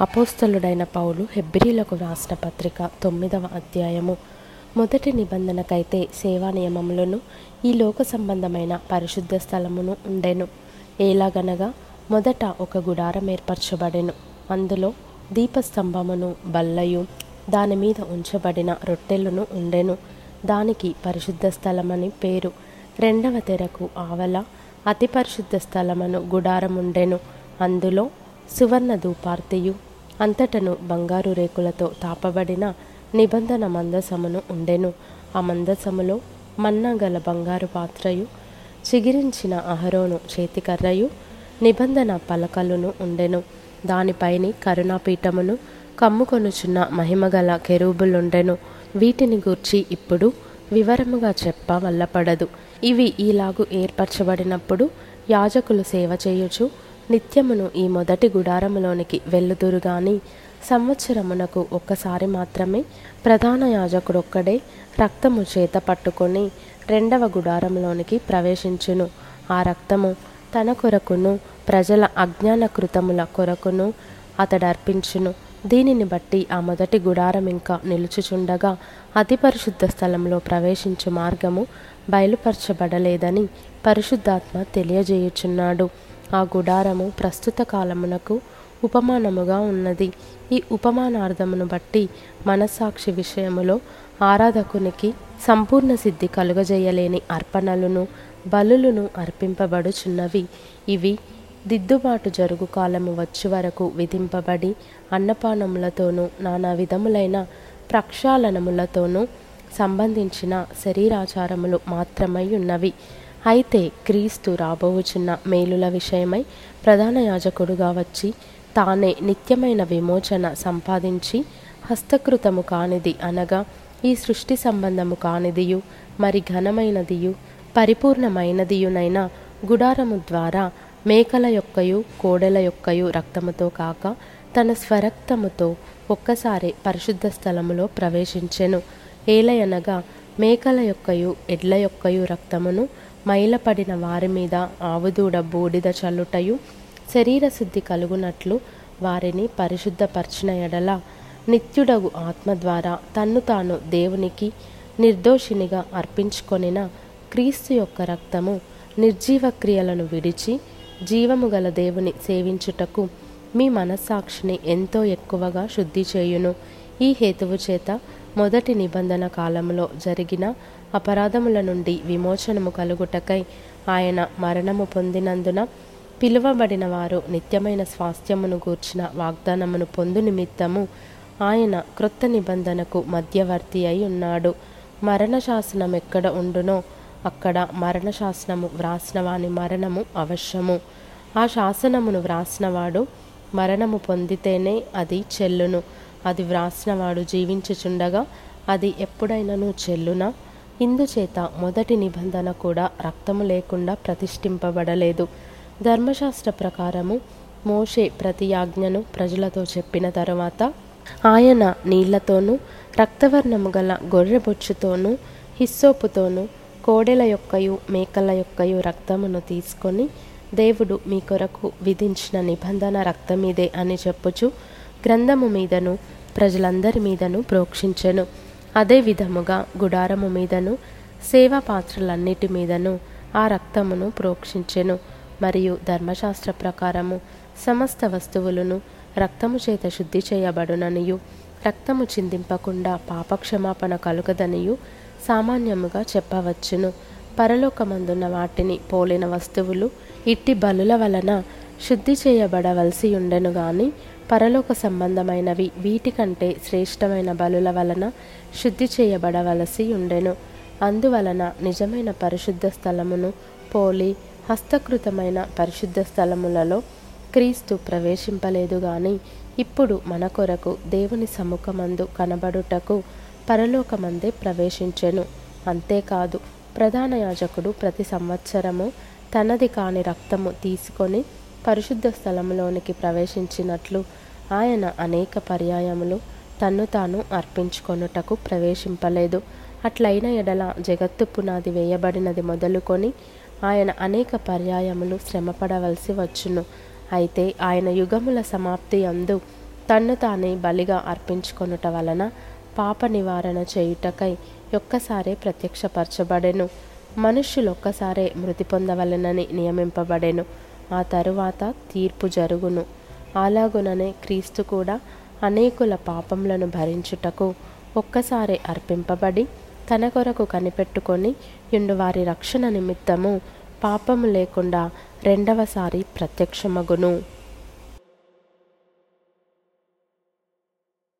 అపోస్తలుడైన పౌలు హెబ్రిలకు రాసిన పత్రిక తొమ్మిదవ అధ్యాయము. మొదటి నిబంధనకైతే సేవా నియమములను ఈ లోక సంబంధమైన పరిశుద్ధ స్థలమును ఉండెను. ఎలాగనగా మొదట ఒక గుడారం ఏర్పరచబడెను. అందులో దీపస్తంభమును బల్లయు దాని మీద ఉంచబడిన రొట్టెలను ఉండెను. దానికి పరిశుద్ధ స్థలమని పేరు. రెండవ తెరకు ఆవల అతి పరిశుద్ధ స్థలమును గుడారముండెను. అందులో సువర్ణ ధూపార్తియు అంతటను బంగారు రేకులతో తాపబడిన నిబంధన మందసమును ఉండెను. ఆ మందసములో మన్నగల బంగారు పాత్రయు చిగిరించిన అహరోను చేతికర్రయు నిబంధన పలకలును ఉండెను. దానిపైని కరుణాపీఠమును కమ్ముకొనుచున్న మహిమగల కెరూబులుండెను. వీటిని గూర్చి ఇప్పుడు వివరముగా చెప్ప వల్లపడదు ఇవి ఈలాగు ఏర్పరచబడినప్పుడు యాజకులు సేవ చేయుచు నిత్యమును ఈ మొదటి గుడారములోనికి వెళ్ళుదురు గాని సంవత్సరమునకు ఒక్కసారి మాత్రమే ప్రధాన యాజకుడొక్కడే రక్తము చేత పట్టుకొని రెండవ గుడారంలోనికి ప్రవేశించును. ఆ రక్తము తన కొరకును ప్రజల అజ్ఞాన కృతముల కొరకును అతడర్పించును. దీనిని బట్టి ఆ మొదటి గుడారం ఇంకా నిలుచుచుండగా అతి పరిశుద్ధ స్థలంలో ప్రవేశించు మార్గము బయలుపరచబడలేదని పరిశుద్ధాత్మ తెలియజేయుచున్నాడు. ఆ గుడారము ప్రస్తుత కాలమునకు ఉపమానముగా ఉన్నది. ఈ ఉపమానార్థమును బట్టి మనస్సాక్షి విషయములో ఆరాధకునికి సంపూర్ణ సిద్ధి కలుగజేయలేని అర్పణలను బలులను అర్పింపబడుచున్నవి. ఇవి దిద్దుబాటు జరుగు కాలము వచ్చి వరకు విధింపబడి అన్నపానములతోనూ నానా విధములైన ప్రక్షాళనములతోనూ సంబంధించిన శరీరాచారములు మాత్రమై ఉన్నవి. అయితే క్రీస్తు రాబోవుచున్న మేలుల విషయమై ప్రధాన యాజకుడుగా వచ్చి తానే నిత్యమైన విమోచన సంపాదించి హస్తకృతము కానిది అనగా ఈ సృష్టి సంబంధము కానిదియు మరి ఘనమైనదియు పరిపూర్ణమైనదియునైన గుడారము ద్వారా మేకల యొక్కయు కోడెల యొక్కయు రక్తముతో కాక తన స్వరక్తముతో ఒక్కసారి పరిశుద్ధ స్థలములో ప్రవేశించెను. ఏలయనగా మేకల యొక్కయు ఎడ్ల యొక్కయు రక్తమును మైలపడిన వారి మీద ఆవుదూడ బూడిద చల్లుటయు శరీర శుద్ధి కలుగునట్లు వారిని పరిశుద్ధపరచిన ఎడల నిత్యుడగు ఆత్మ ద్వారా తన్ను తాను దేవునికి నిర్దోషినిగా అర్పించుకొనిన క్రీస్తు యొక్క రక్తము నిర్జీవ క్రియలను విడిచి జీవము గల దేవుని సేవించుటకు మీ మనస్సాక్షిని ఎంతో ఎక్కువగా శుద్ధి చేయును. ఈ హేతువు చేత మొదటి నిబంధన కాలంలో జరిగిన అపరాధముల నుండి విమోచనము కలుగుటకై ఆయన మరణము పొందినందున పిలువబడిన వారు నిత్యమైన స్వాస్థ్యమును గూర్చిన వాగ్దానమును పొందు నిమిత్తము ఆయన క్రొత్త నిబంధనకు మధ్యవర్తి అయి ఉన్నాడు. మరణశాసనం ఎక్కడ ఉండునో అక్కడ మరణ శాసనము వ్రాసిన వాని మరణము అవశ్యము. ఆ శాసనమును వ్రాసినవాడు మరణము పొందితేనే అది చెల్లును. అది వ్రాసినవాడు జీవించుచుండగా అది ఎప్పుడైనను చెల్లునా? ఇందుచేత మొదటి నిబంధన కూడా రక్తము లేకుండా ప్రతిష్ఠింపబడలేదు. ధర్మశాస్త్ర ప్రకారము మోషే ప్రతి ఆజ్ఞను ప్రజలతో చెప్పిన తరువాత ఆయన నీళ్ళతోనూ రక్తవర్ణము గల గొర్రెబొచ్చుతోనూ హిస్సోపుతోనూ కోడెల యొక్కయు మేకల యొక్కయు రక్తమును తీసుకొని దేవుడు మీ కొరకు విధించిన నిబంధన రక్తమీదే అని చెప్పుచు గ్రంథము మీదను ప్రజలందరి మీదను ప్రోక్షించెను. అదే విధముగా గుడారము మీదను సేవా పాత్రలన్నిటి మీదను ఆ రక్తమును ప్రోక్షించెను. మరియు ధర్మశాస్త్ర ప్రకారము సమస్త వస్తువులను రక్తము చేత శుద్ధి చేయబడుననియు. రక్తము చిందింపకుండా పాపక్షమాపణ కలుగదనియు సామాన్యముగా చెప్పవచ్చును. పరలోకమందున్న వాటిని పోలిన వస్తువులు ఇట్టి బలుల వలన శుద్ధి చేయబడవలసి ఉండెను గాని పరలోక సంబంధమైనవి. వీటికంటే శ్రేష్టమైన బలుల వలన శుద్ధి చేయబడవలసి ఉండెను. అందువలన నిజమైన పరిశుద్ధ స్థలమును పోలి హస్తకృతమైన పరిశుద్ధ స్థలములలో క్రీస్తు ప్రవేశింపలేదు గాని ఇప్పుడు మన కొరకు దేవుని సముఖమందు కనబడుటకు పరలోకమందే ప్రవేశించెను. అంతేకాదు ప్రధాన యాజకుడు ప్రతి సంవత్సరము తనది కాని రక్తము తీసుకొని పరిశుద్ధ స్థలంలోనికి ప్రవేశించినట్లు ఆయన అనేక పర్యాయములు తన్ను తాను అర్పించుకొనుటకు ప్రవేశింపలేదు. అట్లైన ఎడల జగత్తు పునాది వేయబడినది మొదలుకొని ఆయన అనేక పర్యాయములు శ్రమపడవలసి వచ్చును. అయితే ఆయన యుగముల సమాప్తి అందు తన్ను తానే బలిగా అర్పించుకొనుట వలన పాప నివారణ చేయుటకై ఒక్కసారే ప్రత్యక్షపరచబడెను. మనుష్యులొక్కసారే మృతి పొందవలెనని నియమింపబడెను. ఆ తరువాత తీర్పు జరుగును. అలాగుననే క్రీస్తు కూడా అనేకుల పాపములను భరించుటకు ఒక్కసారి అర్పింపబడి తన కొరకు కనిపెట్టుకొని యుండు వారి రక్షణ నిమిత్తము పాపము లేకుండా రెండవసారి ప్రత్యక్షమగును.